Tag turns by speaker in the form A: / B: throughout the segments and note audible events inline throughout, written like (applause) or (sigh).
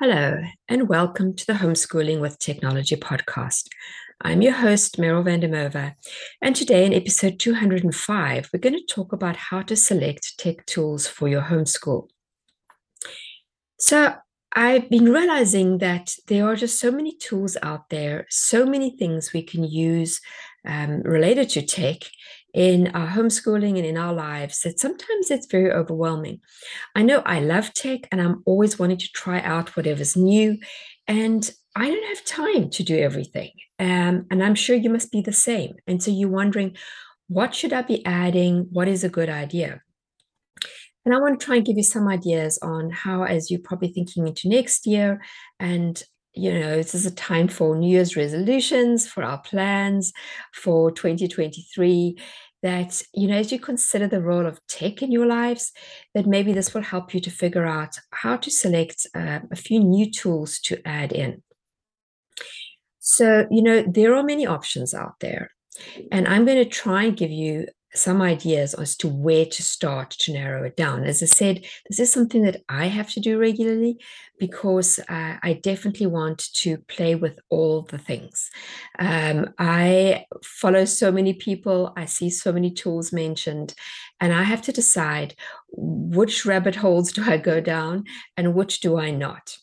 A: Hello, and welcome to the Homeschooling with Technology podcast. I'm your host, Meryl van der Merwe, and today in episode 205, we're going to talk about how to select tech tools for your homeschool. So, I've been realizing that there are just so many tools out there, so many things we can use um, related to tech, in our homeschooling and in our lives that sometimes it's very overwhelming. I know I love tech and I'm always wanting to try out whatever's new, and I don't have time to do everything. Um, and I'm sure you must be the same. And so you're wondering, what should I be adding? What is a good idea? And I want to try and give you some ideas on how, as you're probably thinking into next year, and you know, this is a time for New Year's resolutions, for our plans for 2023. That, you know, as you consider the role of tech in your lives, that maybe this will help you to figure out how to select uh, a few new tools to add in. So, you know, there are many options out there. And I'm going to try and give you some ideas as to where to start to narrow it down. As I said, this is something that I have to do regularly because uh, I definitely want to play with all the things. Um, I follow so many people, I see so many tools mentioned, and I have to decide which rabbit holes (laughs) do I go down and which do I not.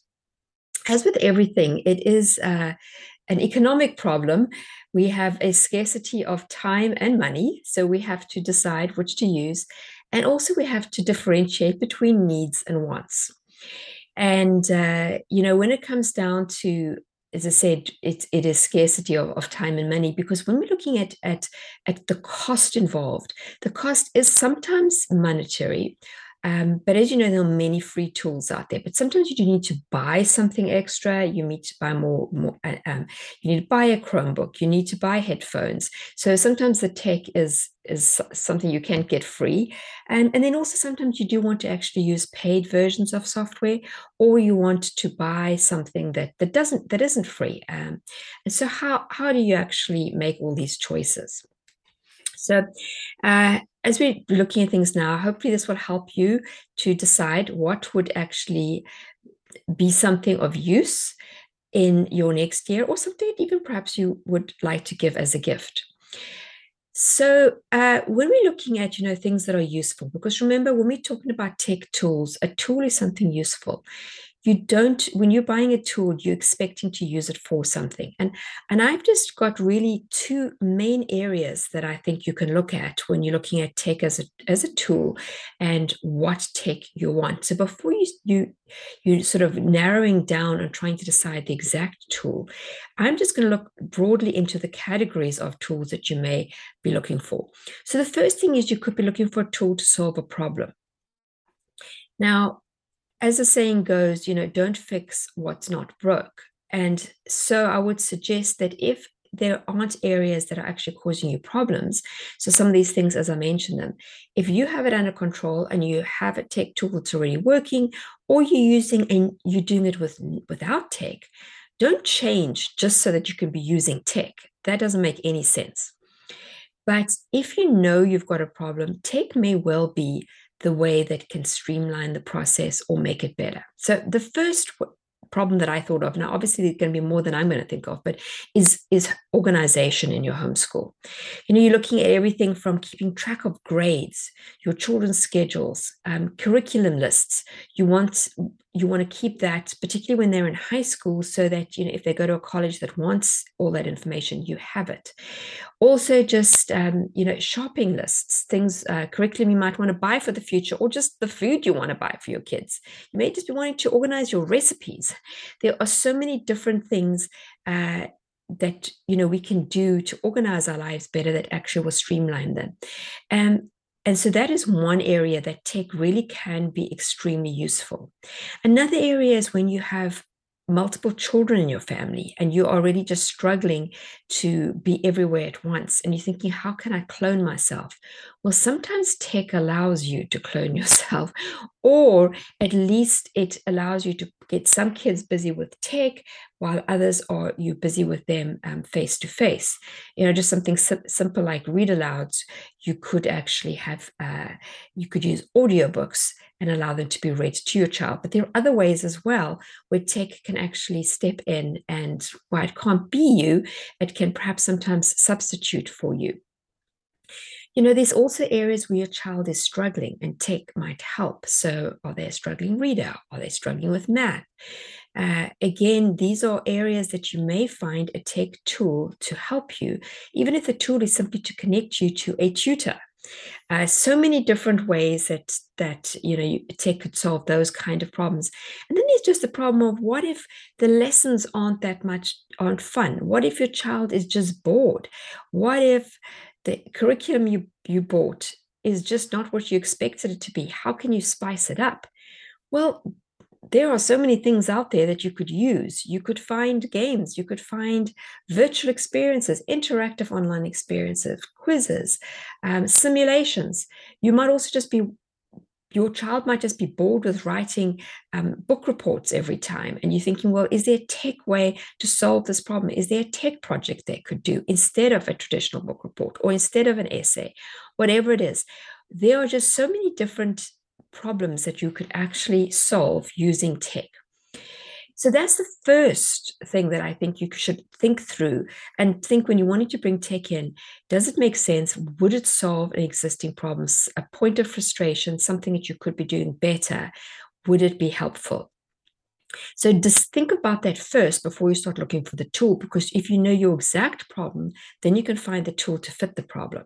A: As with everything, it is. Uh, an economic problem we have a scarcity of time and money. So we have to decide which to use. And also, we have to differentiate between needs and wants. And, uh, you know, when it comes down to as I said, it, it is scarcity of, of time and money because when we're looking at, at, at the cost involved, the cost is sometimes monetary, um, but as you know, there are many free tools out there. But sometimes you do need to buy something extra. You need to buy more. more uh, um, you need to buy a Chromebook. You need to buy headphones. So sometimes the tech is is something you can't get free, and and then also sometimes you do want to actually use paid versions of software, or you want to buy something that that doesn't that isn't free. Um, and so how how do you actually make all these choices? So, uh, as we're looking at things now, hopefully this will help you to decide what would actually be something of use in your next year or something that even perhaps you would like to give as a gift. So uh, when we're looking at you know things that are useful, because remember when we're talking about tech tools, a tool is something useful you don't when you're buying a tool you're expecting to use it for something. And and i've just got really two main areas that i think you can look at when you're looking at tech as a as a tool and what tech you want. So before you you you sort of narrowing down and trying to decide the exact tool i'm just going to look broadly into the categories of tools that you may be looking for. So the first thing is you could be looking for a tool to solve a problem. Now as the saying goes, you know, don't fix what's not broke. And so I would suggest that if there aren't areas that are actually causing you problems. So some of these things, as I mentioned them, if you have it under control and you have a tech tool that's already working, or you're using and you're doing it with without tech, don't change just so that you can be using tech. That doesn't make any sense. But if you know you've got a problem, tech may well be the way that can streamline the process or make it better. So the first problem that I thought of now, obviously there's going to be more than I'm going to think of, but is is organization in your homeschool. You know, you're looking at everything from keeping track of grades, your children's schedules, um, curriculum lists. You want you want to keep that, particularly when they're in high school, so that you know if they go to a college that wants all that information, you have it. Also, just um, you know, shopping lists, things, uh, curriculum you might want to buy for the future, or just the food you want to buy for your kids. You may just be wanting to organize your recipes. There are so many different things. Uh, that you know we can do to organize our lives better that actually will streamline them um, and so that is one area that tech really can be extremely useful. Another area is when you have multiple children in your family and you're already just struggling to be everywhere at once and you're thinking how can i clone myself well sometimes tech allows you to clone yourself (laughs) or at least it allows you to get some kids busy with tech while others are you busy with them face to face you know just something sim- simple like read alouds you could actually have uh, you could use audiobooks and allow them to be read to your child. But there are other ways as well where tech can actually step in and while it can't be you, it can perhaps sometimes substitute for you. You know, there's also areas where your child is struggling and tech might help. So, are they a struggling reader? Are they struggling with math? Uh, again, these are areas that you may find a tech tool to help you, even if the tool is simply to connect you to a tutor uh, so many different ways that that you know tech could solve those kind of problems and then there's just the problem of what if the lessons aren't that much aren't fun what if your child is just bored what if the curriculum you you bought is just not what you expected it to be how can you spice it up well there are so many things out there that you could use. You could find games, you could find virtual experiences, interactive online experiences, quizzes, um, simulations. You might also just be, your child might just be bored with writing um, book reports every time. And you're thinking, well, is there a tech way to solve this problem? Is there a tech project they could do instead of a traditional book report or instead of an essay, whatever it is? There are just so many different problems that you could actually solve using tech. So that's the first thing that I think you should think through and think when you wanted to bring tech in, does it make sense? Would it solve an existing problem, a point of frustration, something that you could be doing better? Would it be helpful? So just think about that first before you start looking for the tool, because if you know your exact problem, then you can find the tool to fit the problem.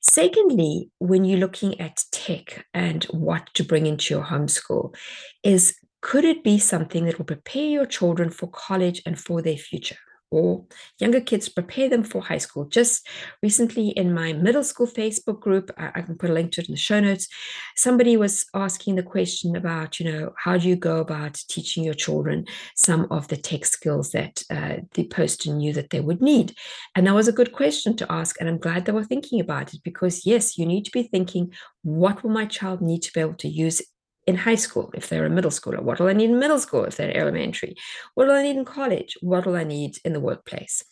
A: Secondly, when you're looking at tech and what to bring into your homeschool, is could it be something that will prepare your children for college and for their future? or younger kids prepare them for high school. Just recently in my middle school Facebook group, I, I, can put a link to it in the show notes. Somebody was asking the question about, you know, how do you go about teaching your children some of the tech skills that uh, the poster knew that they would need? And that was a good question to ask. And I'm glad they were thinking about it because, yes, you need to be thinking, what will my child need to be able to use in high school if they're a middle schooler? What will I need in middle school if they're elementary? What will I need in college? What will I need in the workplace?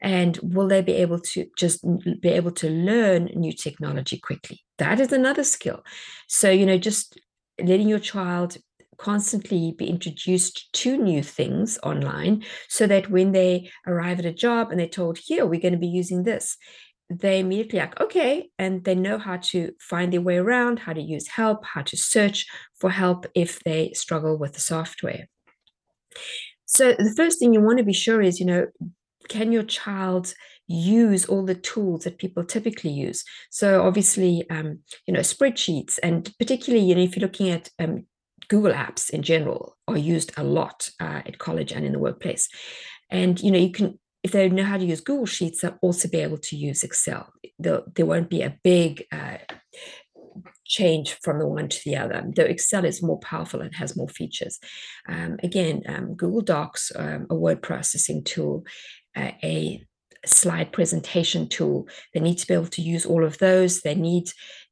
A: And will they be able to just be able to learn new technology quickly? That is another skill. So, you know, just letting your child constantly be introduced to new things online so that when they arrive at a job and they're told, here, we're going to be using this, they immediately like okay and they know how to find their way around how to use help how to search for help if they struggle with the software. So the first thing you want to be sure is you know can your child use all the tools that people typically use? So obviously um, you know spreadsheets and particularly you know if you're looking at um, google apps in general are used a lot uh, at college and in the workplace. And you know you can if they know how to use Google Sheets, they'll also be able to use Excel. They'll, there won't be a big uh, change from the one to the other. Though Excel is more powerful and has more features. Um, again, um, Google Docs, um, a word processing tool, uh, a slide presentation tool. They need to be able to use all of those. They need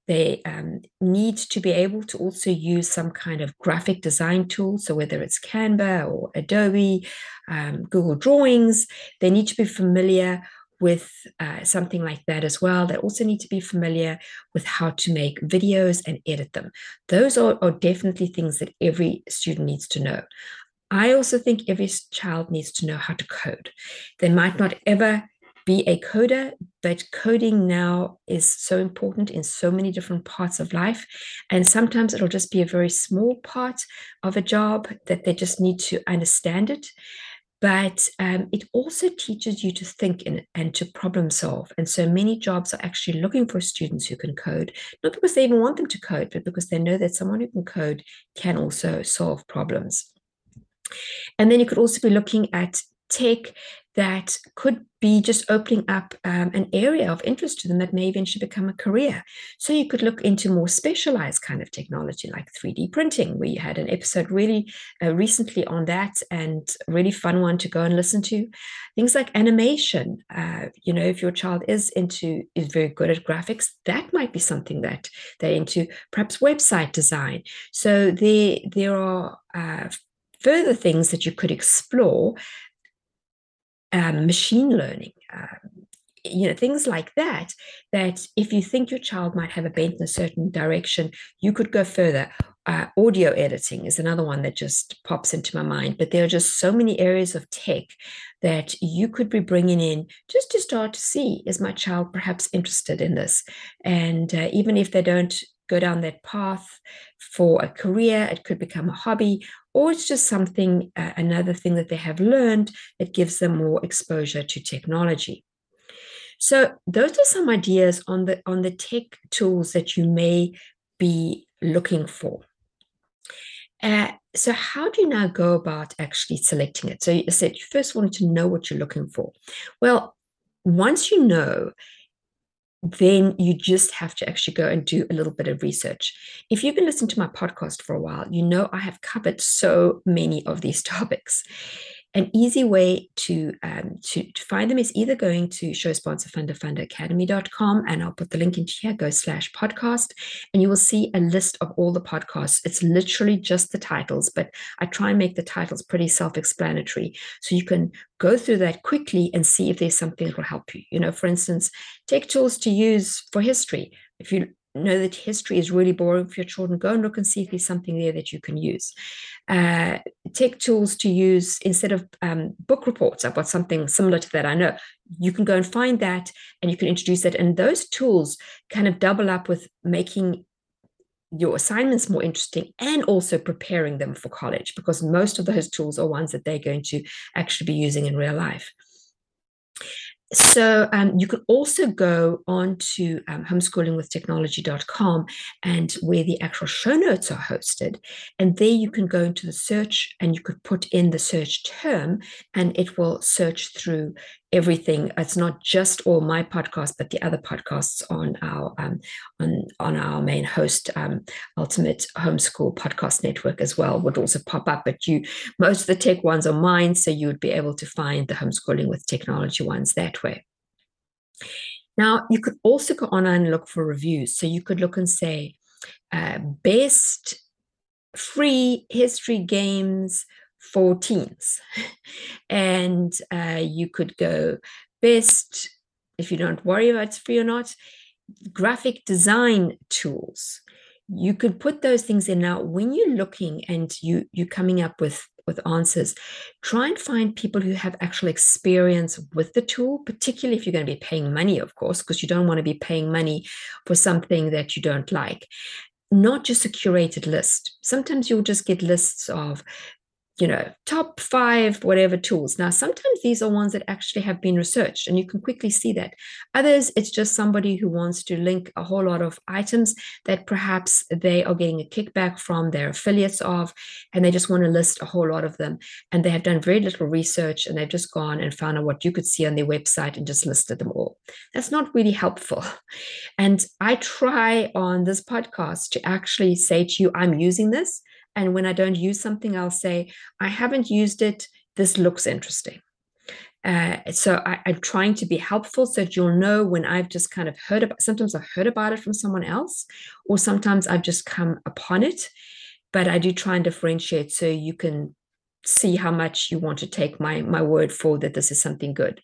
A: they um, need to be able to also use some kind of graphic design tool. So, whether it's Canva or Adobe, um, Google Drawings, they need to be familiar with uh, something like that as well. They also need to be familiar with how to make videos and edit them. Those are, are definitely things that every student needs to know. I also think every child needs to know how to code. They might not ever be a coder, but coding now is so important in so many different parts of life. And sometimes it'll just be a very small part of a job that they just need to understand it. But um, it also teaches you to think in, and to problem solve. And so many jobs are actually looking for students who can code, not because they even want them to code, but because they know that someone who can code can also solve problems. And then you could also be looking at tech that could be just opening up um, an area of interest to them that may eventually become a career. So you could look into more specialized kind of technology like 3D printing. We had an episode really uh, recently on that and really fun one to go and listen to. Things like animation. Uh, you know, if your child is into is very good at graphics, that might be something that they're into. Perhaps website design. So there there are uh, further things that you could explore um, machine learning, um, you know, things like that, that if you think your child might have a bent in a certain direction, you could go further. Uh, audio editing is another one that just pops into my mind, but there are just so many areas of tech that you could be bringing in just to start to see is my child perhaps interested in this? And uh, even if they don't go down that path for a career, it could become a hobby, or it's just something, uh, another thing that they have learned that gives them more exposure to technology. So those are some ideas on the on the tech tools that you may be looking for. Uh, so how do you now go about actually selecting it? So you said you first wanted to know what you're looking for. Well, once you know, then you just have to actually go and do a little bit of research. If you've been listening to my podcast for a while, you know I have covered so many of these (laughs) topics an easy way to, um, to, to find them is either going to show sponsor funder and I'll put the link into here, go slash podcast, and you will see a list of all the podcasts. It's literally just the titles, but I try and make the titles pretty self-explanatory. So you can go through that quickly and see if there's something that will help you. You know, for instance, take tools to use for history. If you know that history is really boring for your children, go and look and see if there's something there that you can use. Uh, tech tools to use instead of um, book reports. I've got something similar to that. I know you can go and find that and you can introduce it. And those tools kind of double up with making your assignments more interesting and also preparing them for college because most of those tools are ones that they're going to actually be using in real life so um, you can also go on to um, homeschoolingwithtechnology.com and where the actual show notes are hosted. And there you can go into the search and you could put in the search term and it will search through everything. It's not just all my podcasts, but the other podcasts on our um, on on our main host, um, Ultimate Homeschool Podcast Network as well would also pop up. But you, most of the tech ones are mine, so you would be able to find the homeschooling with technology ones that way. Now you could also go on and look for reviews. So you could look and say uh, best free history games for teens. and uh, you could go best, if you don't worry about it's free or not, graphic design tools. You could put those things in now when you're looking and you you're coming up with with answers try and find people who have actual experience with the tool particularly if you're going to be paying money of course because you don't want to be paying money for something that you don't like not just a curated list. Sometimes you'll just get lists of you know, top five, whatever tools. Now, sometimes these are ones that actually have been researched, and you can quickly see that. Others, it's just somebody who wants to link a whole lot of items that perhaps they are getting a kickback from their affiliates of, and they just want to list a whole lot of them. And they have done very little research, and they've just gone and found out what you could see on their website and just listed them all. That's not really helpful. (laughs) And I try on this podcast to actually say to you, I'm using this and when I don't use something, I'll say, I haven't used it. This looks interesting. Uh, so I, am trying to be helpful so that you'll know when I've just kind of heard about sometimes I've heard about it from someone else, or sometimes I've just come upon it. But I do try and differentiate so you can see how much you want to take my my word for that this is something good.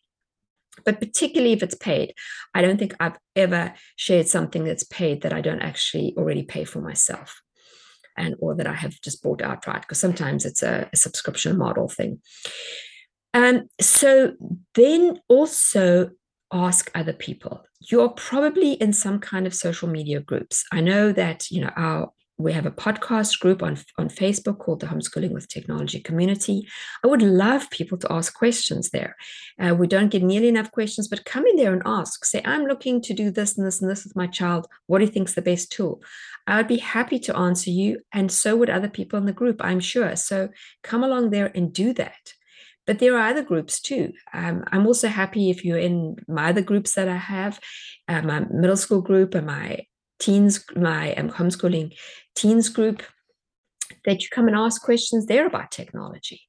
A: But particularly if it's paid, I don't think I've ever shared something that's paid that I don't actually already pay for myself and or that I have just bought outright because sometimes it's a, a subscription model thing. Um, so then also ask other people. You're probably in some kind of social media groups. I know that you know our we have a podcast group on, on Facebook called the Homeschooling with Technology Community. I would love people to ask questions there. Uh, we don't get nearly enough questions, but come in there and ask. Say, I'm looking to do this and this and this with my child. What do you think is the best tool? I would be happy to answer you, and so would other people in the group, I'm sure. So come along there and do that but there are other groups too. Um, I'm also happy if you're in my other groups that I have, uh, my middle school group and my teens, my um, homeschooling teens group, that you come and ask questions there about technology.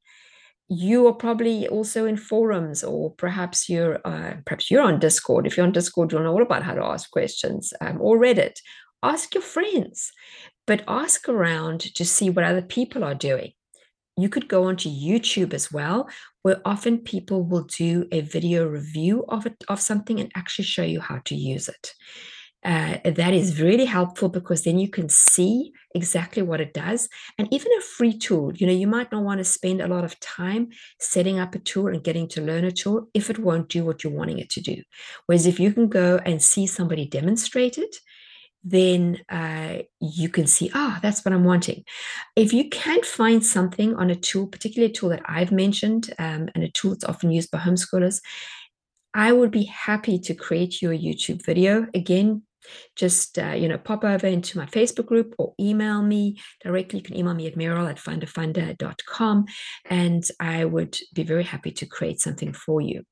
A: You are probably also in forums, or perhaps you're uh, perhaps you're on Discord. If you're on Discord, you'll know all about how to ask questions, um, or Reddit. Ask your friends, but ask around to see what other people are doing you could go onto YouTube as well, where often people will do a video review of it of something and actually show you how to use it. Uh, that is really helpful because then you can see exactly what it does. And even a free tool, you know, you might not want to spend a lot of time setting up a tool and getting to learn a tool if it won't do what you're wanting it to do. Whereas if you can go and see somebody demonstrate it, then uh, you can see, ah, oh, that's what I'm wanting. If you can't find something on a tool, particularly a tool that I've mentioned, um, and a tool that's often used by homeschoolers, I would be happy to create you a YouTube video. Again, just uh, you know pop over into my facebook group or email me directly you can email me at meryl at fundafunda.com and i would be very happy to create something for you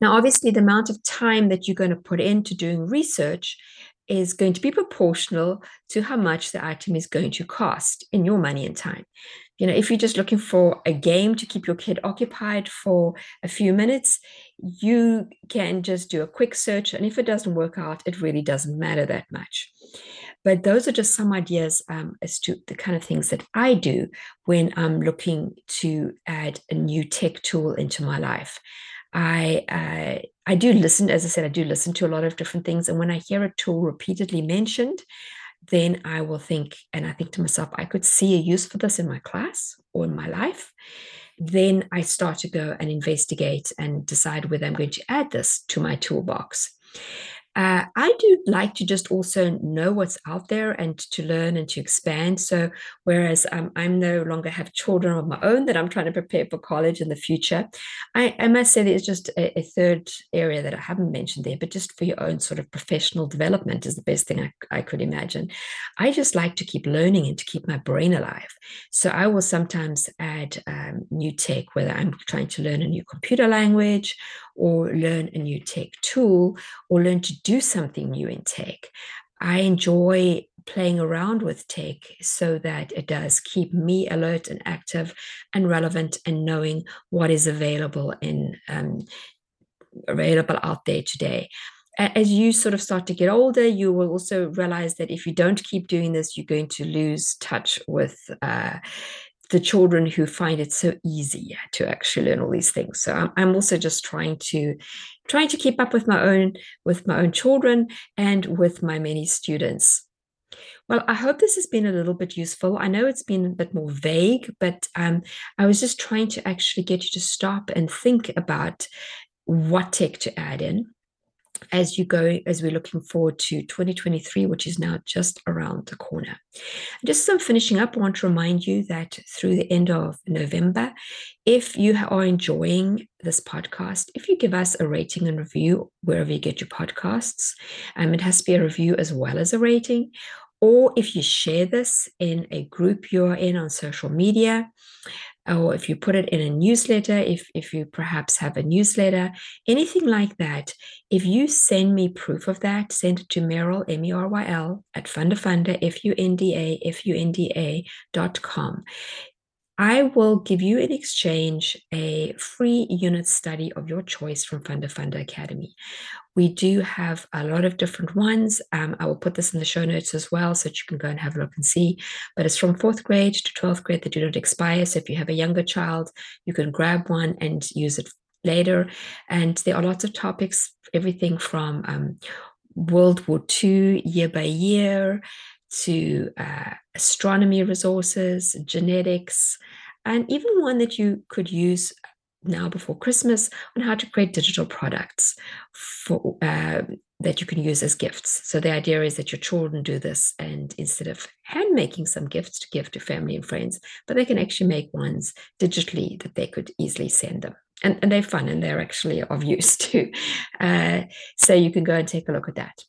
A: now obviously the amount of time that you're going to put into doing research is going to be proportional to how much the item is going to cost in your money and time. You know, if you're just looking for a game to keep your kid occupied for a few minutes, you can just do a quick search. And if it doesn't work out, it really doesn't matter that much. But those are just some ideas um, as to the kind of things that I do when I'm looking to add a new tech tool into my life. I uh, I do listen, as I said, I do listen to a lot of different things. And when I hear a tool repeatedly mentioned, then I will think, and I think to myself, I could see a use for this in my class or in my life. Then I start to go and investigate and decide whether I'm going to add this to my toolbox. Uh, I do like to just also know what's out there and to learn and to expand. So, whereas um, I'm no longer have children of my own that I'm trying to prepare for college in the future, I, I must say there's just a, a, third area that I haven't mentioned there, but just for your own sort of professional development is the best thing I, I could imagine. I just like to keep learning and to keep my brain alive. So, I will sometimes add um, new tech, whether I'm trying to learn a new computer language or learn a new tech tool or learn to do something new in tech. I enjoy playing around with tech so that it does keep me alert and active and relevant and knowing what is available in um, available out there today as you sort of start to get older, you will also realize that if you don't keep doing this, you're going to lose touch with uh, the children who find it so easy to actually learn all these things. So I'm, I'm also just trying to trying to keep up with my own with my own children and with my many students. Well, I hope this has been a little bit useful. I know it's been a bit more vague, but um, I was just trying to actually get you to stop and think about what tech to add in as you go as we're looking forward to 2023 which is now just around the corner. Just as i'm finishing up i want to remind you that through the end of november if you are enjoying this podcast if you give us a rating and review wherever you get your podcasts um, it has to be a review as well as a rating. Or if you share this in a group you're in on social media or if you put it in a newsletter, if, if you perhaps have a newsletter, anything like that, if you send me proof of that, send it to Meryl, M E R Y L, at fundafunda, F U N D A, F U N D A dot com. I will give you in exchange a free unit study of your choice from Funda Funda Academy. We do have a lot of different ones. Um, I will put this in the show notes as well so that you can go and have a look and see. But it's from fourth grade to 12th grade. They do not expire. So if you have a younger child, you can grab one and use it later. And there are lots of topics, everything from um, World War II year by year to uh, astronomy resources, genetics, and even one that you could use now before Christmas on how to create digital products for uh, that you can use as gifts. So the idea is that your children do this, and instead of hand making some gifts to give to family and friends, but they can actually make ones digitally that they could easily send them. And, and they're fun and they're actually of use (laughs) too. Uh, so you can go and take a look at that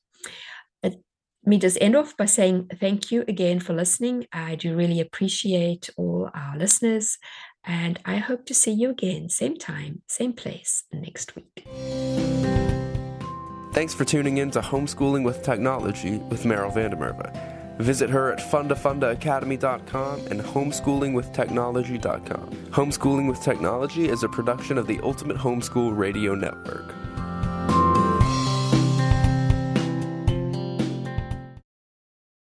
A: me just end off by saying thank you again for listening. I do really appreciate all our listeners. And I hope to see you again, same time, same place next week.
B: Thanks for tuning in to Homeschooling with Technology with Meryl van der Merwe. Visit her at fundafundaacademy.com and homeschoolingwithtechnology.com. Homeschooling with Technology is a production of the Ultimate Homeschool Radio Network.